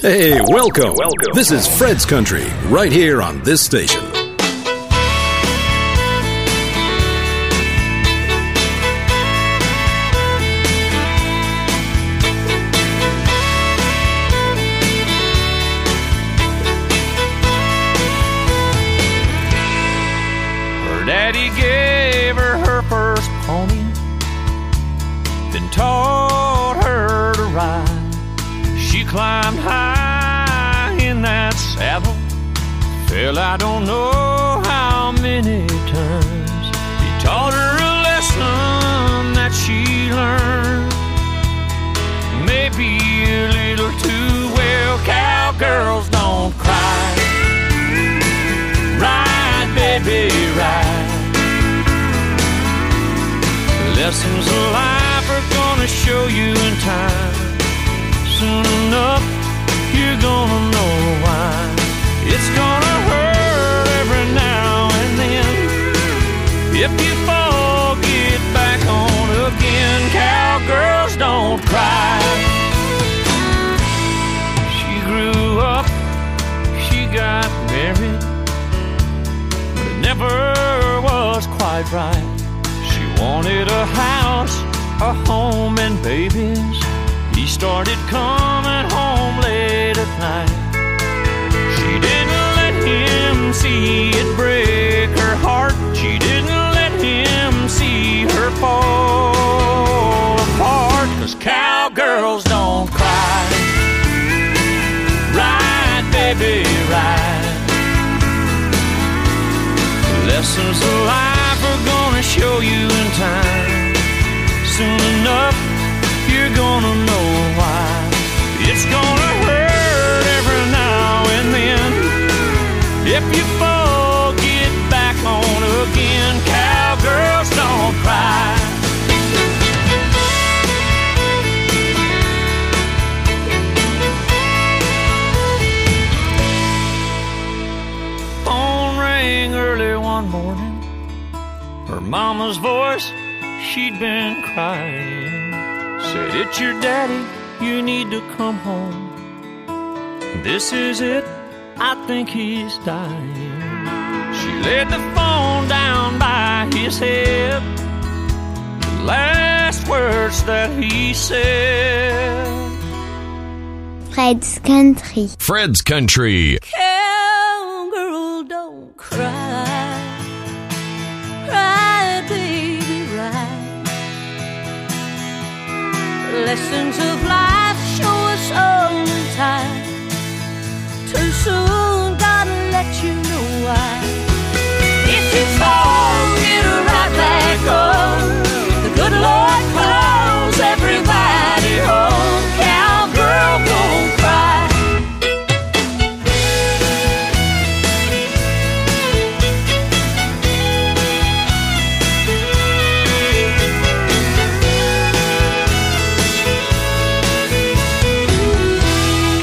Hey, welcome. Welcome. This is Fred's Country, right here on this station. Fell I don't know how many times. He taught her a lesson that she learned, maybe a little too well. Cowgirls don't cry. Ride, baby, ride. Lessons of life are gonna show you in time. Soon enough, you're gonna know why. It's gonna hurt every now and then. If you fall, get back on again. Cowgirls don't cry. She grew up, she got married, but it never was quite right. She wanted a house, a home, and babies. He started coming home late at night. See it break her heart. She didn't let him see her fall apart. Cause cowgirls don't cry. Ride, baby, ride. Lessons of life are gonna show you in time. Soon enough, you're gonna know mama's voice, she'd been crying. Said, It's your daddy, you need to come home. This is it, I think he's dying. She laid the phone down by his head. The last words that he said. Fred's Country. Fred's Country. Lessons of life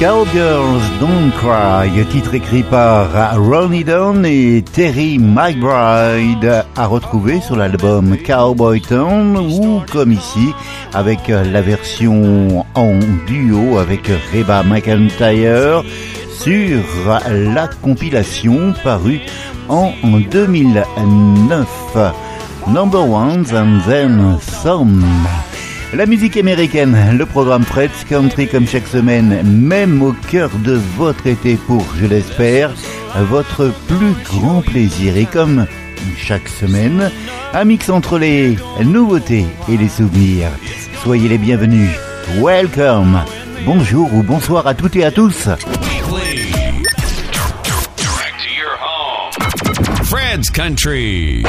Cowgirls Don't Cry, titre écrit par Ronnie Down et Terry McBride, à retrouver sur l'album Cowboy Town ou comme ici avec la version en duo avec Reba McIntyre sur la compilation parue en 2009. Number Ones and Then Some. La musique américaine, le programme Fred's Country comme chaque semaine, même au cœur de votre été pour, je l'espère, votre plus grand plaisir. Et comme chaque semaine, un mix entre les nouveautés et les souvenirs. Soyez les bienvenus. Welcome. Bonjour ou bonsoir à toutes et à tous. Fred's Country.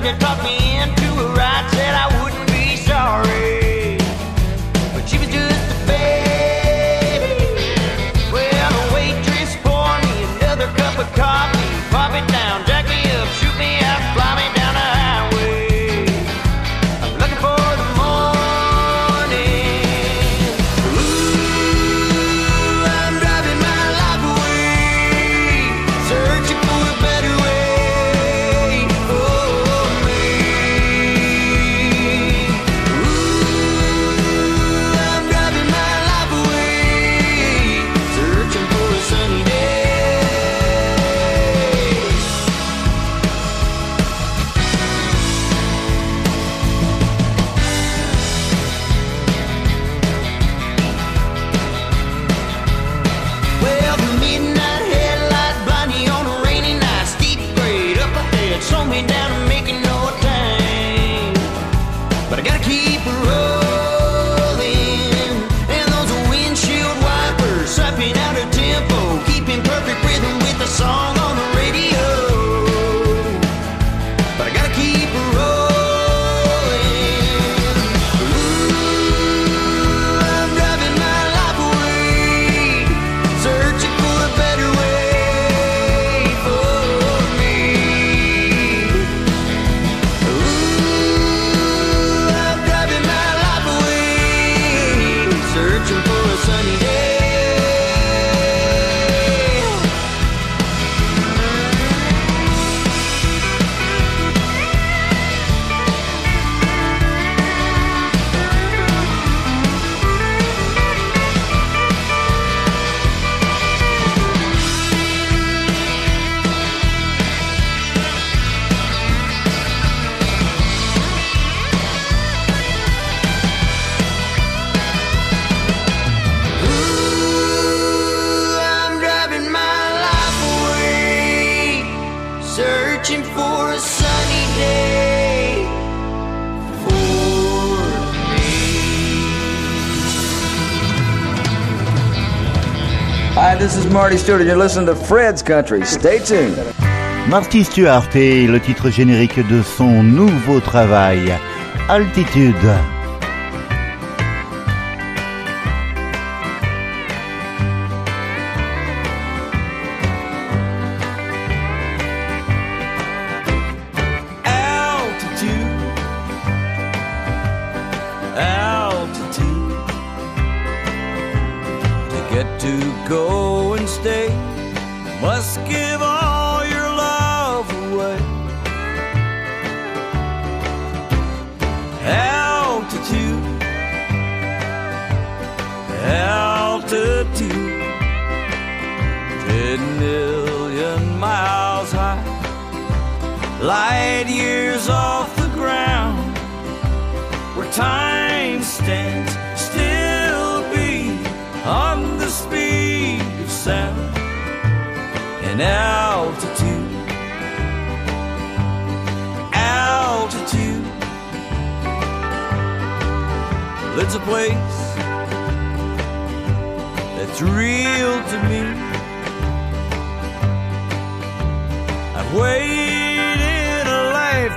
Have you talked me into Marty Stewart, you're listening to Fred's Country. Stay tuned. Marty Stewart est le titre générique de son nouveau travail, Altitude.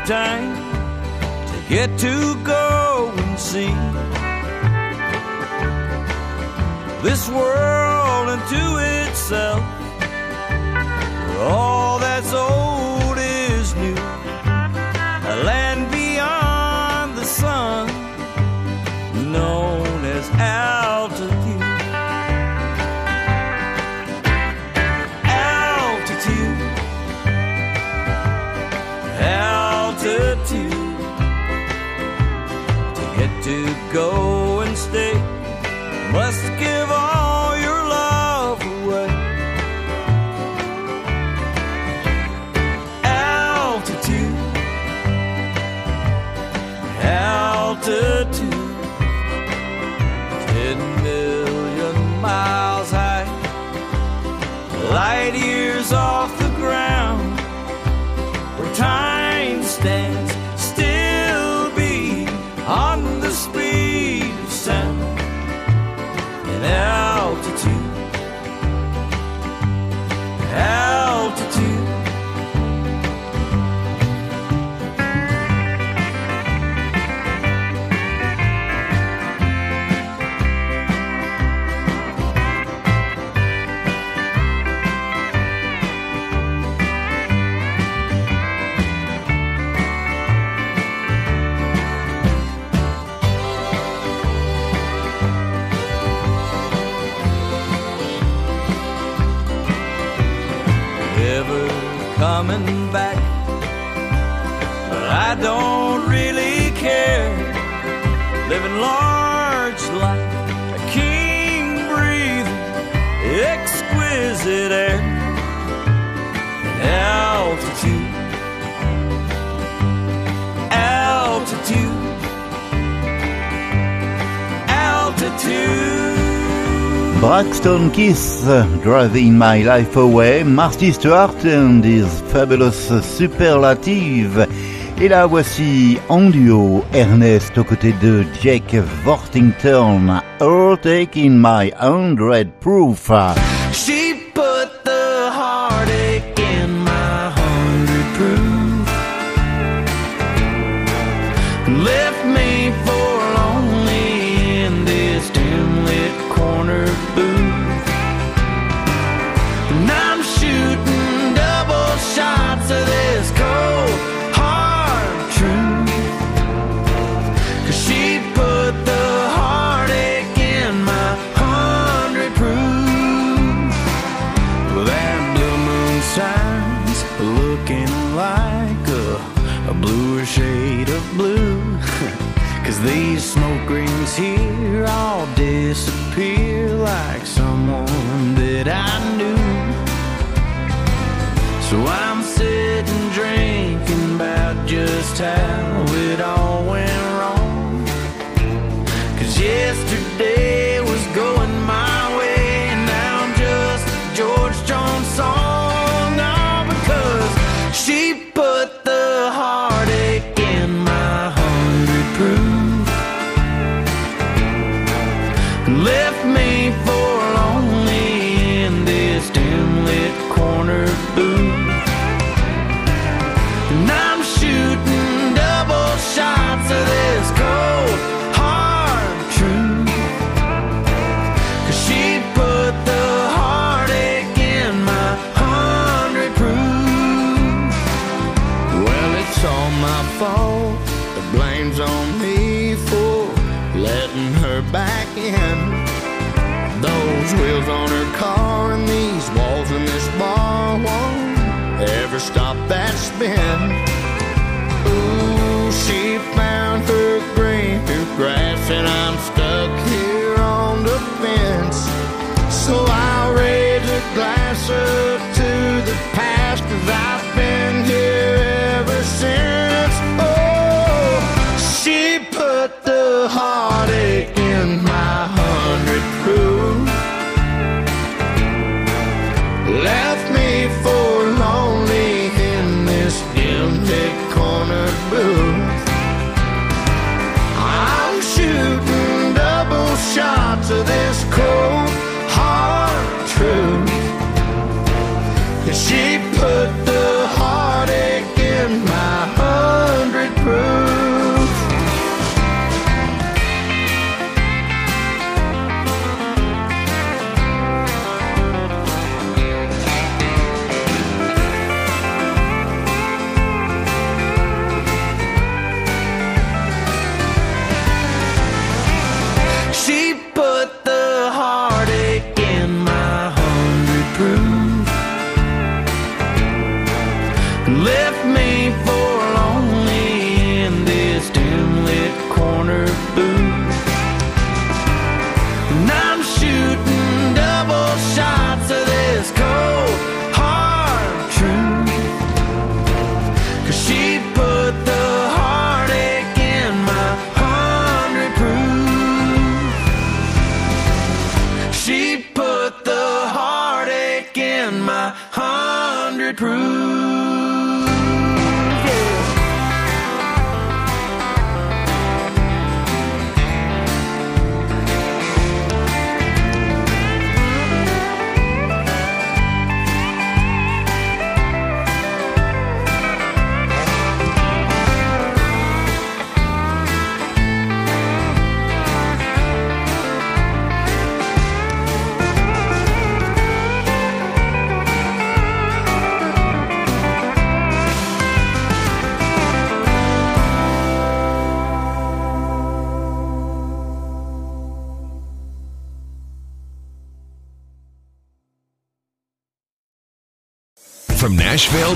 time to get to go and see this world into itself. All that's old. altitude. Braxton Kiss, Driving My Life Away, Marty Stewart and his fabulous superlative. Et là, voici en duo Ernest aux côtés de Jake Vortington, All Taking My Hundred Proof. things here all disappear like someone that I knew. So I'm sitting drinking about just how it all went wrong. Cause yesterday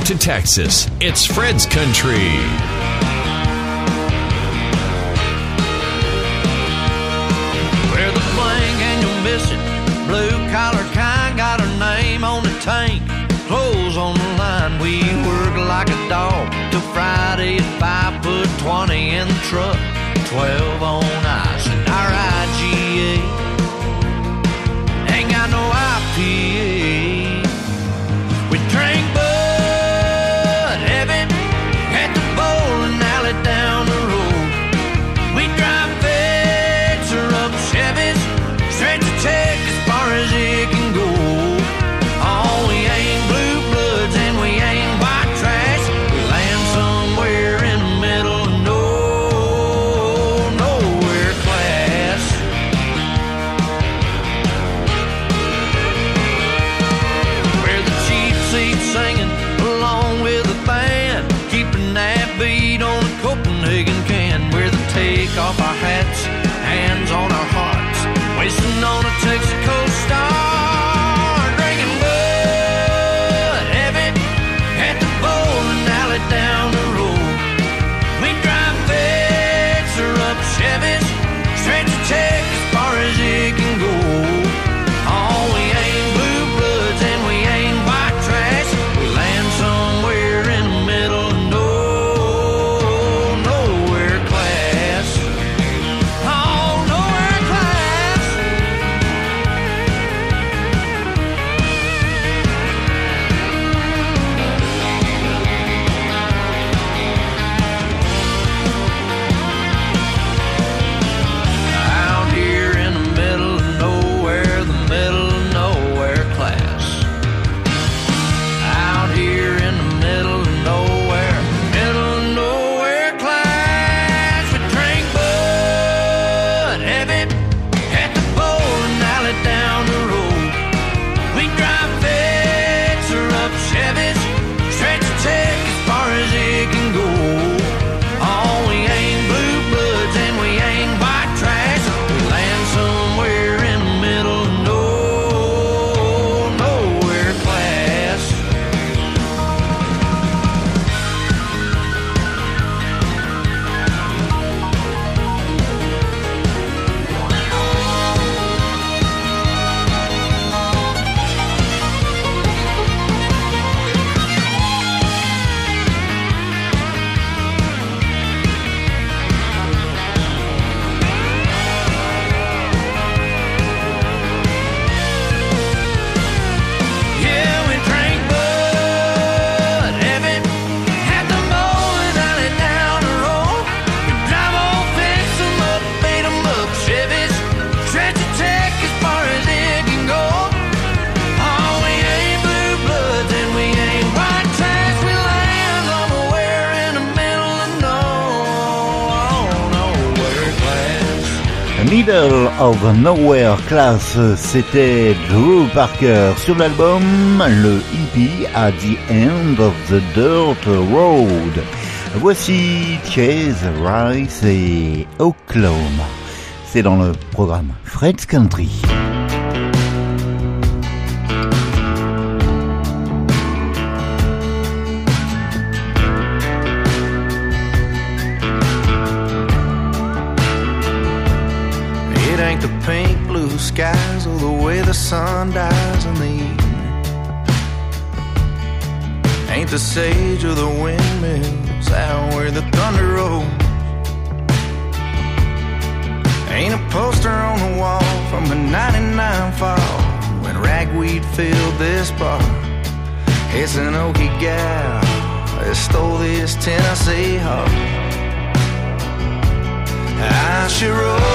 to Texas. It's Fred's Country. Nowhere Class, c'était Drew Parker sur l'album Le Hippie at the End of the Dirt Road. Voici Chase Rice et Oklahoma. C'est dans le programme Fred's Country. round eyes. Ain't the sage of the windmills out where the thunder rolls. Ain't a poster on the wall from a 99 fall when ragweed filled this bar. It's an okie gal that stole this Tennessee heart. I should roll.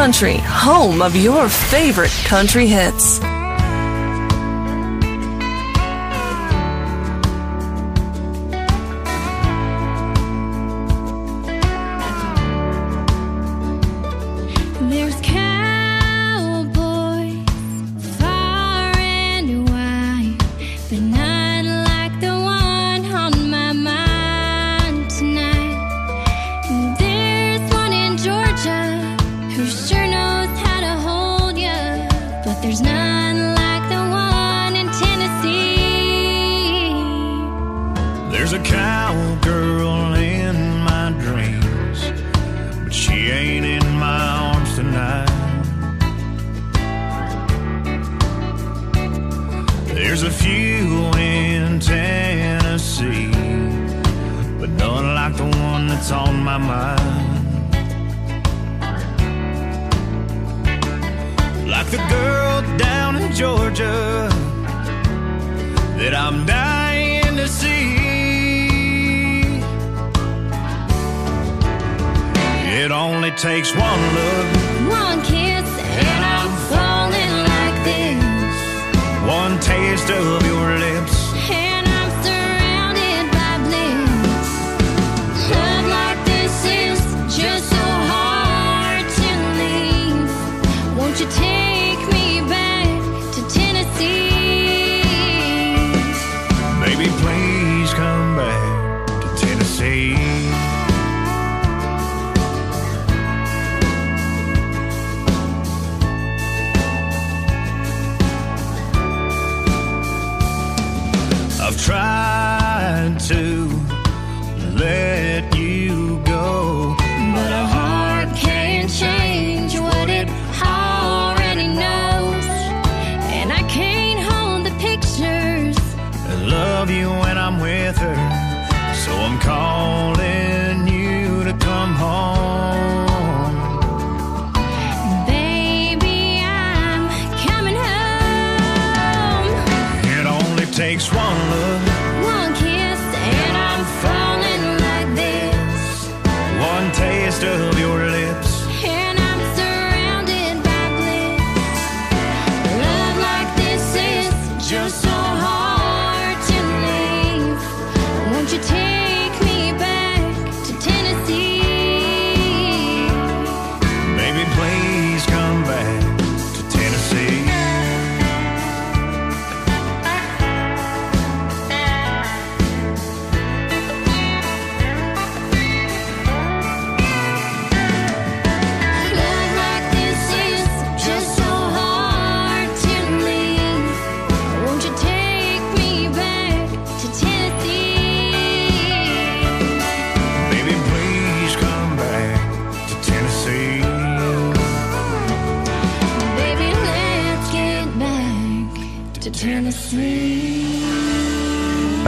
Country, home of your favorite country hits. It only takes one look, one kiss, and I'm falling like this. One taste of your lips.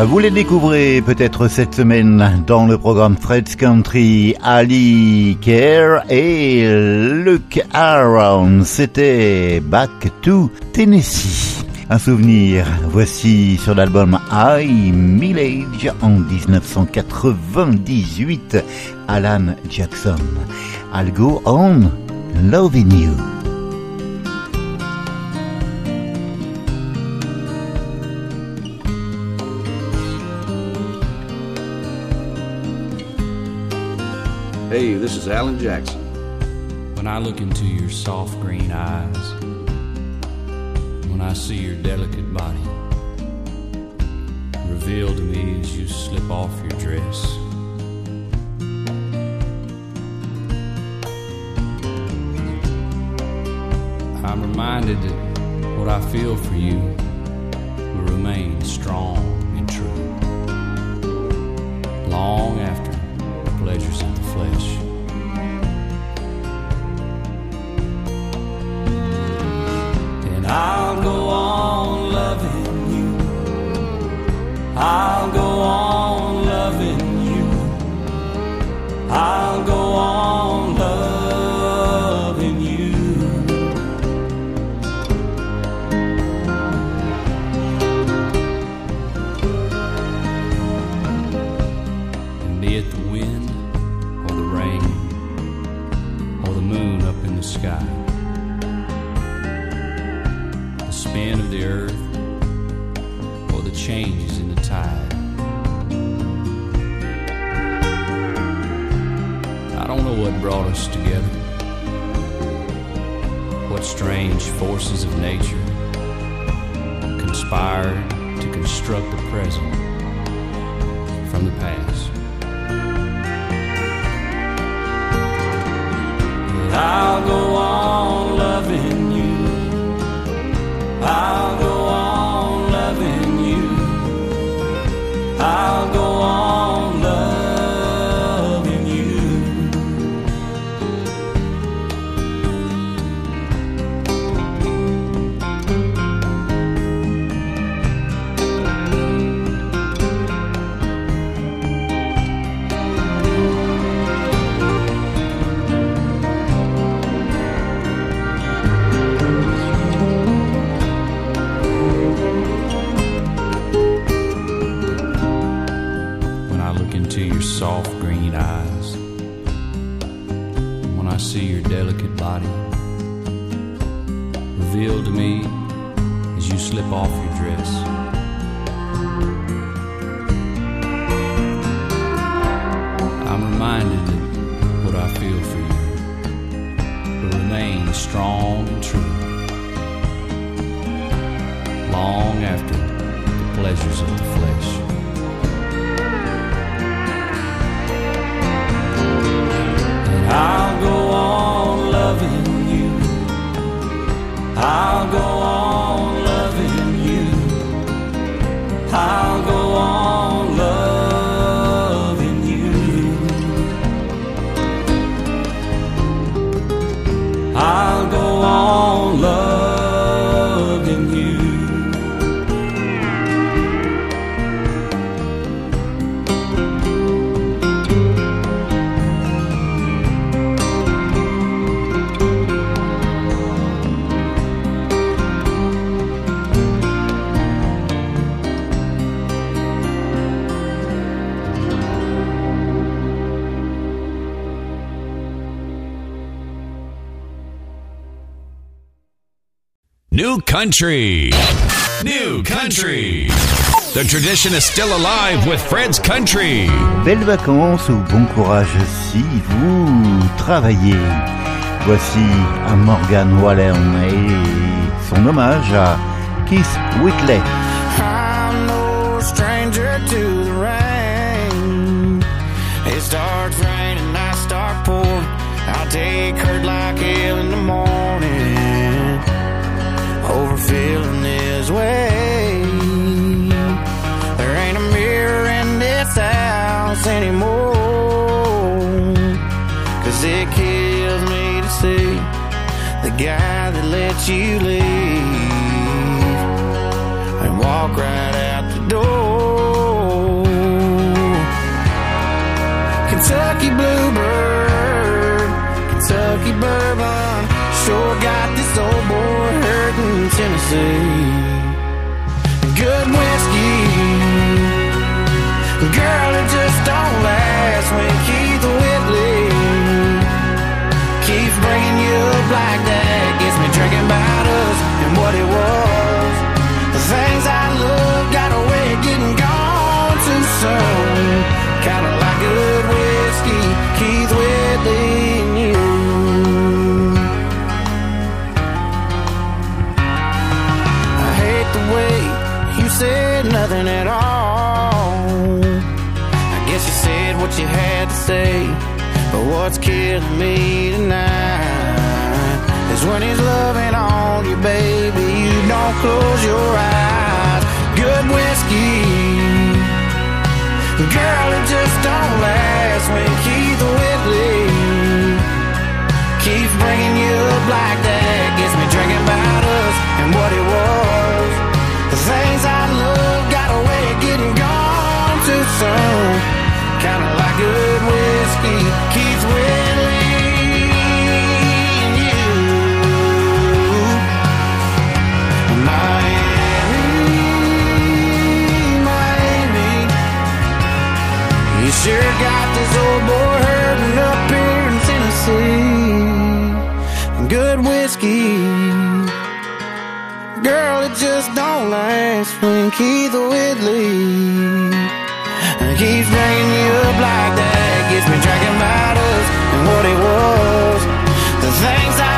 Vous les découvrez peut-être cette semaine dans le programme Fred's Country, Ali Care et Look Around. C'était Back to Tennessee. Un souvenir, voici sur l'album I Millage en 1998, Alan Jackson. I'll go on loving you. Hey, this is Alan Jackson. When I look into your soft green eyes, when I see your delicate body, revealed to me as you slip off your dress. I'm reminded that what I feel for you will remain strong and true long after pleasures of the flesh. And I'll go on loving you. I'll go on loving you. I'll go on loving construct the present from the past. Country. New country. The tradition is still alive with Fred's Country. Belles vacances ou bon courage si vous travaillez. Voici un Morgan Wallen et son hommage à Keith Whitley. I'm no stranger to the rain. It starts raining, I start pouring. I'll take hurt like hell in the morning. feeling his way. There ain't a mirror in this house anymore. Cause it kills me to see the guy that lets you leave and walk right out the door. Kentucky Bluebird, Kentucky Bourbon, sure got this old boy hurting Tennessee. Killing me tonight is when he's loving on you, baby. You don't close your eyes. Good whiskey, girl, it just don't last when Keith Whitley keeps bringing you up like that. Gets me drinking about us and what it was. The things I love got a way of getting gone too soon. Kinda like good sure got this old boy hurting up here in Tennessee. Good whiskey. Girl, it just don't last when Keith Whitley keeps bringing you up like that. Gets me drinking about us and what it was. The things I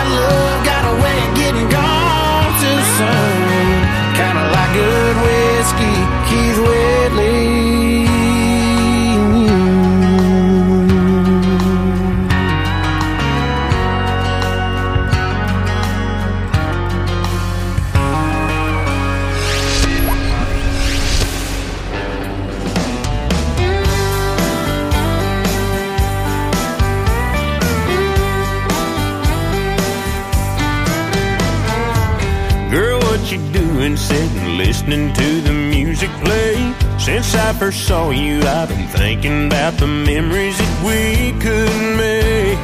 first saw you, I've been thinking about the memories that we could make.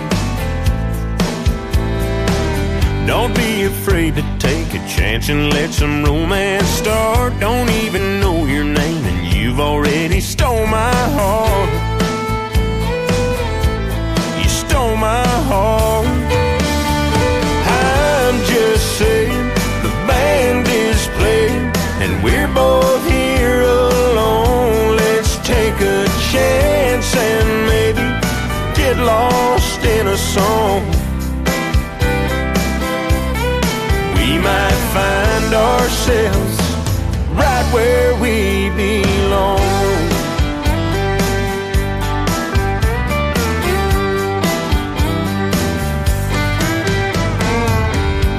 Don't be afraid to take a chance and let some romance start. Don't even know your name, and you've already stole my heart. Ourselves right where we belong.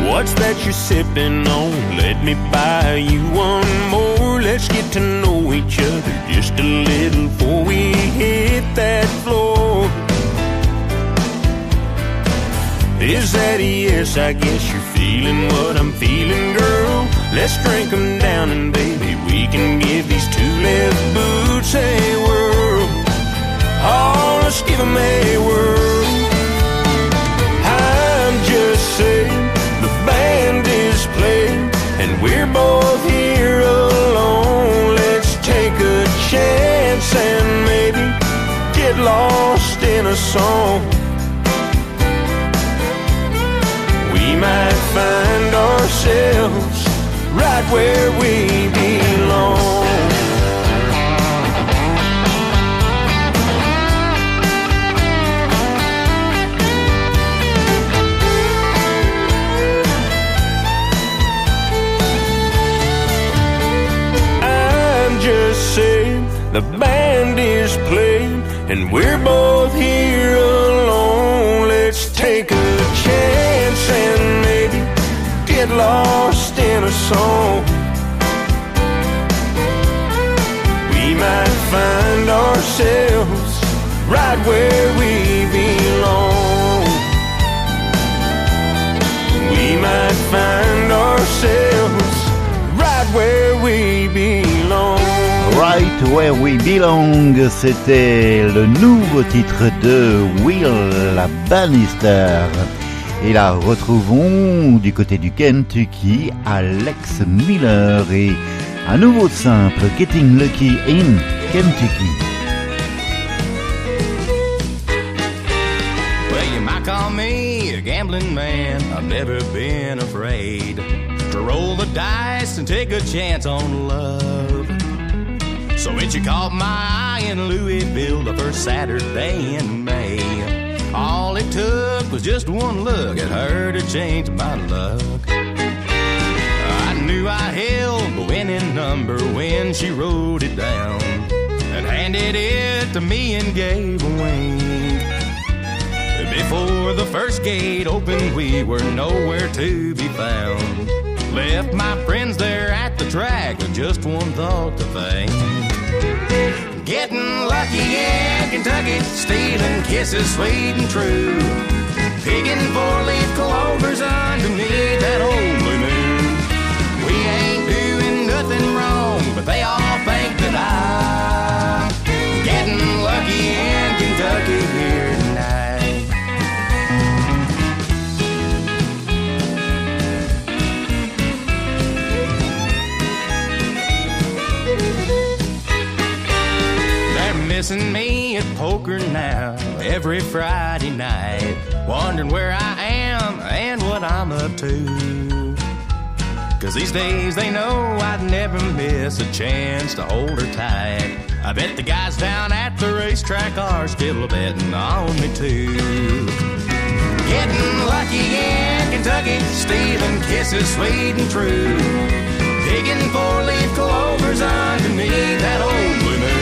What's that you're sipping on? Let me buy you one more. Let's get to know each other just a little before we hit that floor. Is that a yes? I guess you're feeling what I'm feeling, girl. Let's drink 'em down and baby, we can give these two left boots a whirl. Oh, let's give 'em a whirl. I'm just saying the band is playing and we're both here alone. Let's take a chance and maybe get lost in a song. We might find ourselves where we belong. I'm just saying the band is playing and we're both here lost in a song. We might find ourselves right where we belong. We might find ourselves right where we belong. Right Where We Belong, c'était le nouveau titre de Will Bannister. Et là, retrouvons du côté du Kentucky Alex Miller et un nouveau simple, Getting Lucky in Kentucky. Well, you might call me a gambling man. I've never been afraid to roll the dice and take a chance on love. So when she caught my eye in Louisville the first Saturday in May, all it took was just one look at her to change my luck. I knew I held the winning number when she wrote it down and handed it to me and gave a wink. Before the first gate opened, we were nowhere to be found. Left my friends there at the track with just one thought to think. Getting lucky in Kentucky, stealing kisses sweet and true. Picking four-leaf clovers underneath that old blue moon. We ain't doing nothing wrong, but they all think that I'm missing me at poker now every Friday night, wondering where I am and what I'm up to. Cause these days they know I'd never miss a chance to hold her tight. I bet the guys down at the racetrack are still betting on me too. Getting lucky in Kentucky, stealing kisses sweet and true. Digging four-leaf clovers underneath that old blue moon.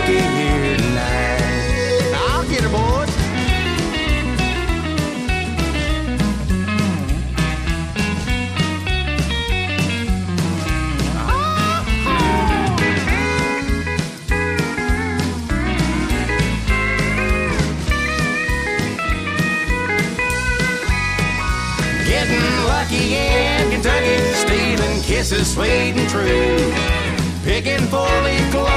Kentucky here tonight. I'll get her, boys. Getting lucky in Kentucky, stealing kisses sweet and true. Picking four-leaf clovers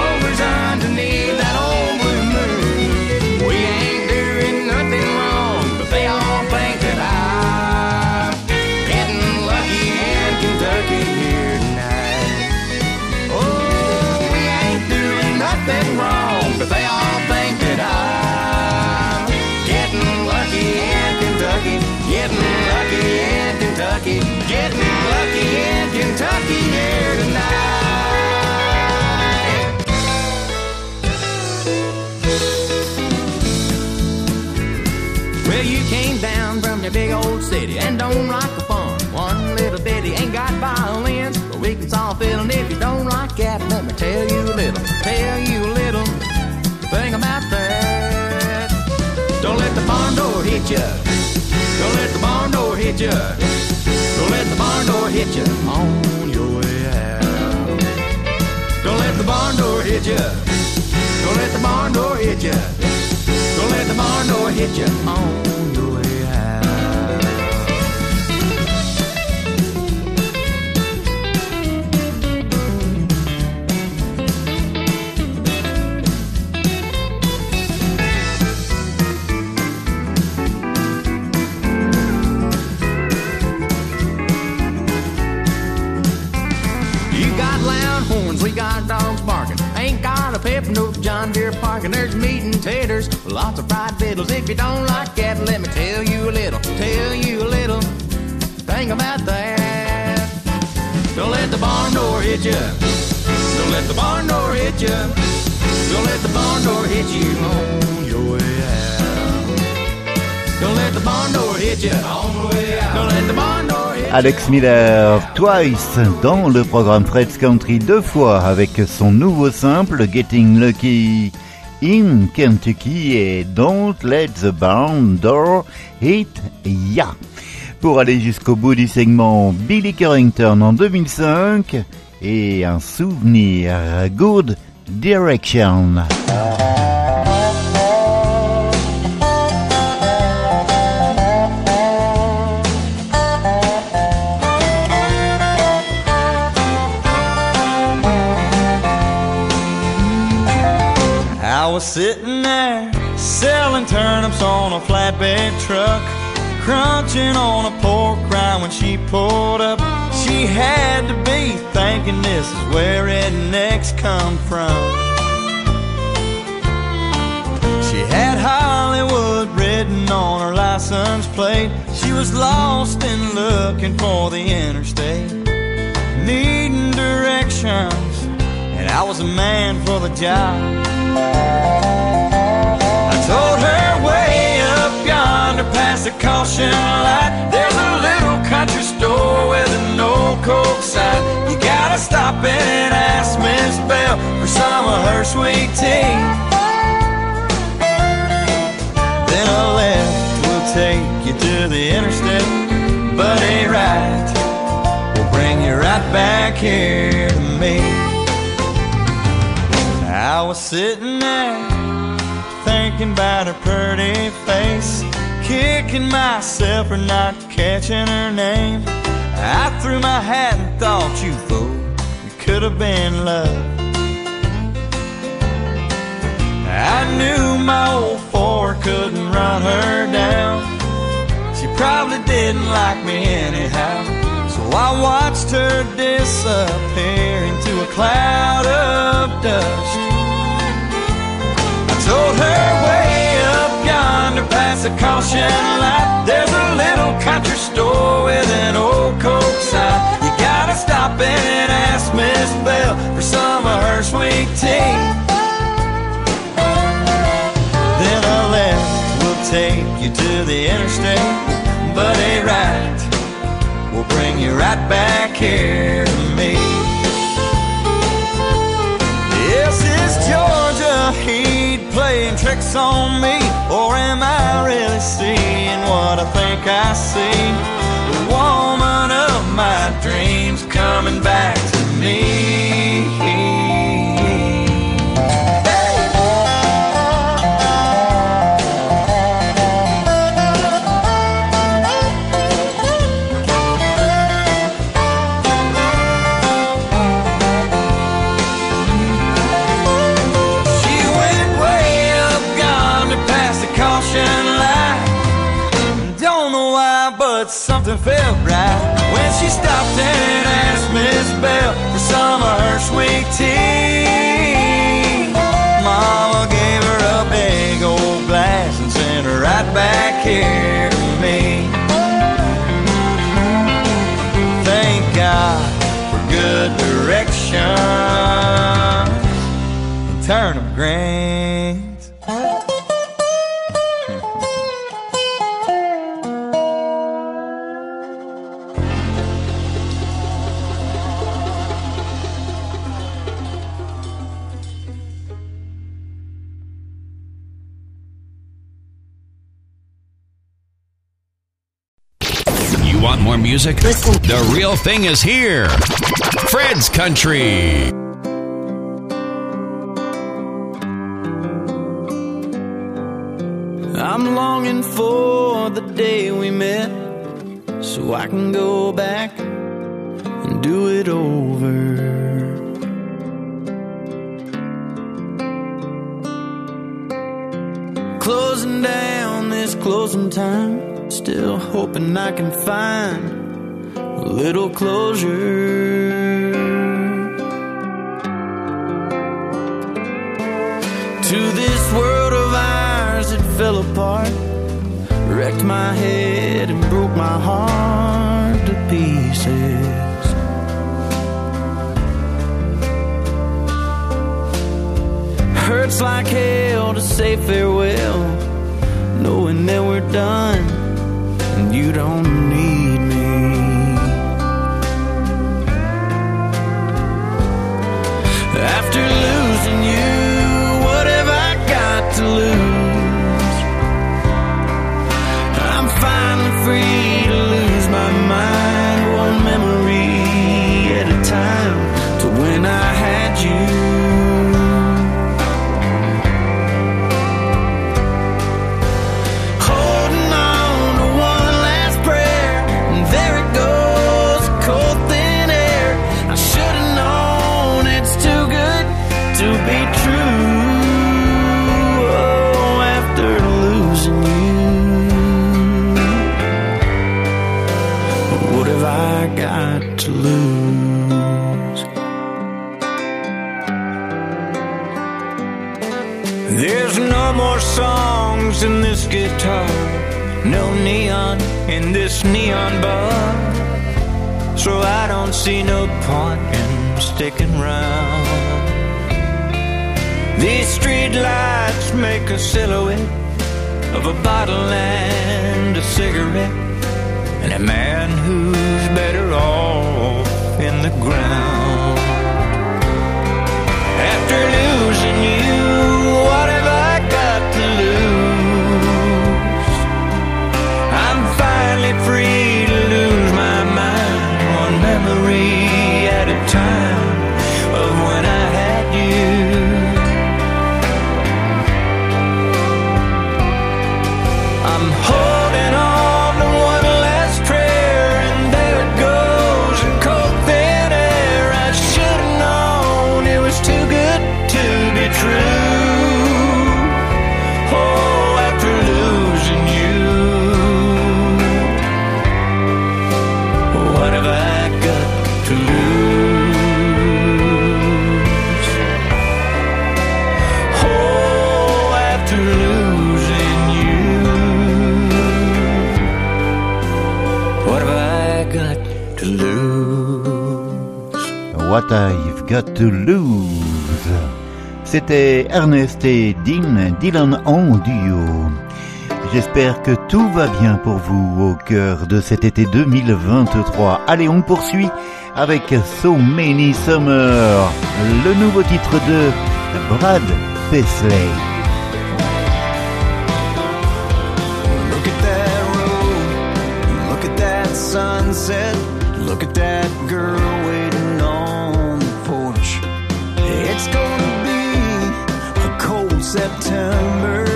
city and don't like the fun. One little bitty ain't got violins, but we can solve fiddling if you don't like that. Let me tell you a little, tell you a little thing about that. Don't let the barn door hit ya. Don't let the barn door hit ya. Don't let the barn door hit ya on your way out. Don't let the barn door hit ya. Don't let the barn door hit ya. Don't let the barn door hit ya on Deere parking. There's meat and taters, lots of fried fiddles. If you don't like that, let me tell you a little, tell you a little thing about that. Don't let the barn door hit ya. Don't let the barn door hit ya. Don't let the barn door hit you on your way out. Don't let the barn door hit ya on the way out. Don't let the barn door. Alex Miller, twice dans le programme Fred's Country, deux fois avec son nouveau simple Getting Lucky in Kentucky et Don't Let the Barn Door Hit Ya. Pour aller jusqu'au bout du segment, Billy Currington en 2005 et un souvenir Good Direction. Was sitting there selling turnips on a flatbed truck, crunching on a pork rind when she pulled up. She had to be thinking this is where rednecks come from. She had Hollywood written on her license plate. She was lost and looking for the interstate, needing directions, and I was a man for the job. I told her way up yonder past the caution light, there's a little country store with an old coke sign. You gotta stop and ask Miss Bell for some of her sweet tea. Then a left will take you to the interstate, but a right will bring you right back here to me. I was sitting there thinking about her pretty face, kicking myself for not catching her name. I threw my hat and thought you fool, it could have been love. I knew my old four couldn't run her down. She probably didn't like me anyhow. So I watched her disappear into a cloud of dust. I her way up yonder past the caution light, there's a little country store with an old coke sign. You gotta stop and ask Miss Bell for some of her sweet tea. Then a left will take you to the interstate, but a right will bring you right back here tricks on me, or am I really seeing what I think I see? The woman of my dreams coming back to me. She stopped and asked Miss Bell for some of her sweet tea. Mama gave her a big old glass and sent her right back here to me. Thank God for good direction and turnip greens. Music? The real thing is here. Fred's Country. I'm longing for the day we met so I can go back and do it over. Closing down this closing time, still hoping I can find little closure. To this world of ours, it fell apart, wrecked my head and broke my heart to pieces. Hurts like hell to say farewell, knowing that we're done and you don't need neon bar, so I don't see no point in sticking around. These streetlights make a silhouette of a bottle and a cigarette, and a man who's better off in the ground. After losing you, what What I've Got to Lose. C'était Ernest et Dean, Dylan en duo. J'espère que tout va bien pour vous au cœur de cet été 2023. Allez, on poursuit avec So Many Summer, le nouveau titre de Brad Paisley. September.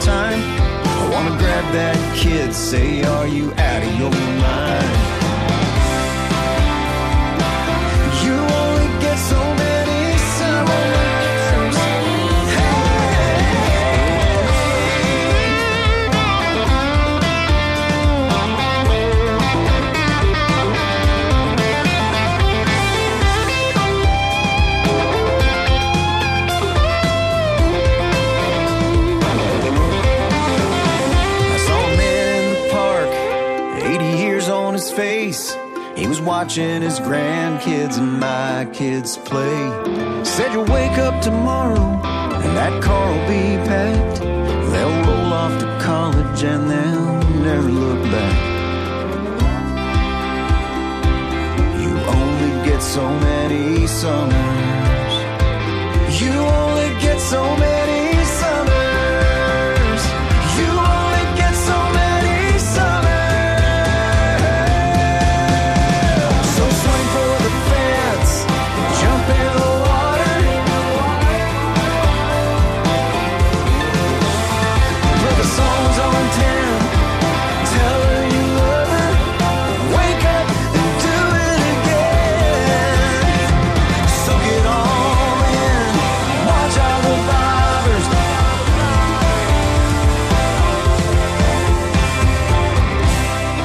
time. I wanna grab that kid, say, are you out of your mind? was watching his grandkids and my kids play. Said you'll wake up tomorrow and that car will be packed. They'll roll off to college and they'll never look back. You only get so many summers. You only get so many.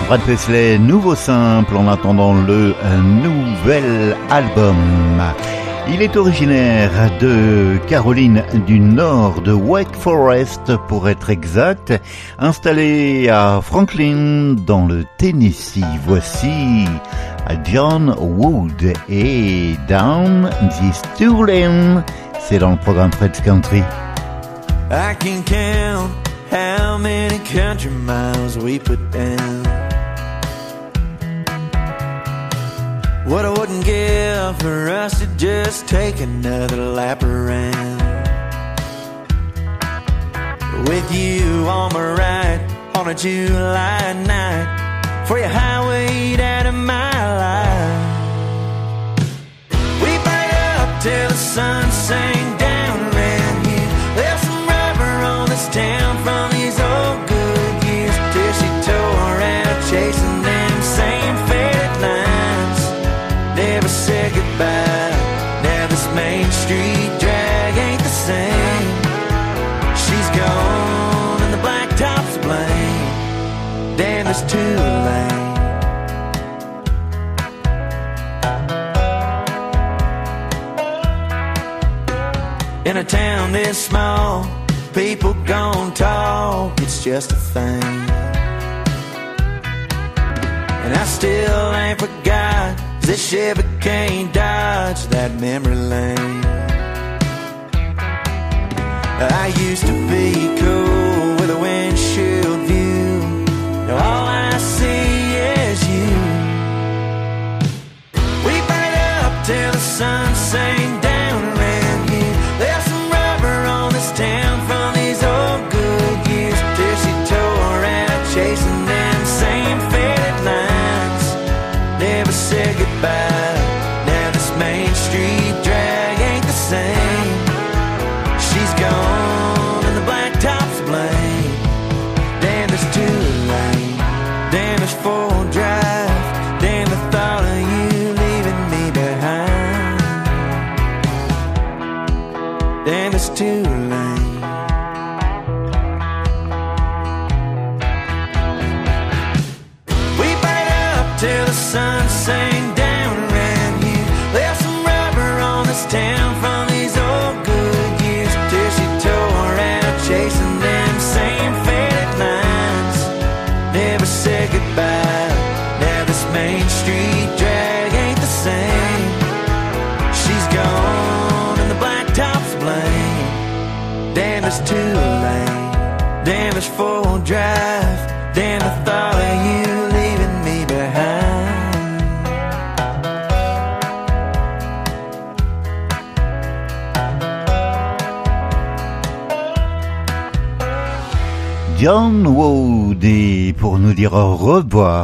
Brad Paisley, nouveau simple en attendant le nouvel album. Il est originaire de Caroline du Nord, de Wake Forest pour être exact, installé à Franklin dans le Tennessee. Voici John Wood et Down Lane. C'est dans le programme Fred's Country. I can count how many country miles we put down. What I wouldn't give for us to just take another lap around. With you on my right on a July night, for your highway out of my life. We burn up till the sun sinks down around here. There's some rubber on this town It's too late. In a town this small, people gon' talk, it's just a thing. And I still ain't forgot this Chevy can't dodge that memory lane. I used to be cool sun sinks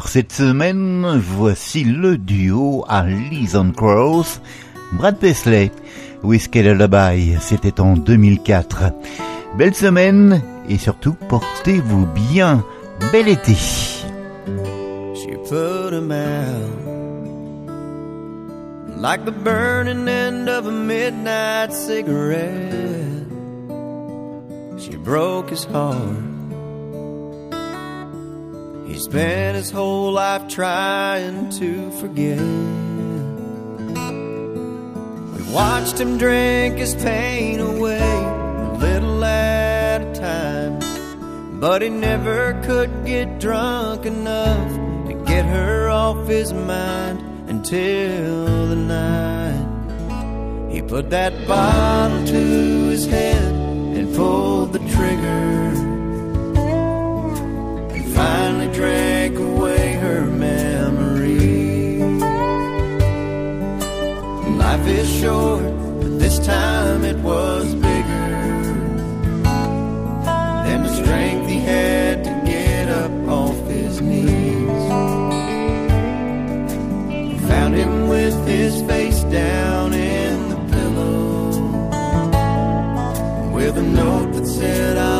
cette semaine, voici le duo à Leeson Cross, Brad Paisley, Whiskey Lullaby, c'était en 2004. Belle semaine et surtout portez-vous bien, bel été. Like the burning end of a midnight cigarette. She broke his heart. Spent his whole life trying to forget. We watched him drink his pain away, a little at a time. But he never could get drunk enough to get her off his mind until the night he put that bottle to his head and pulled the trigger and finally drank away her memory. Life is short, but this time it was bigger than the strength he had to get up off his knees. Found him with his face down in the pillow, with a note that said, I'll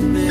me.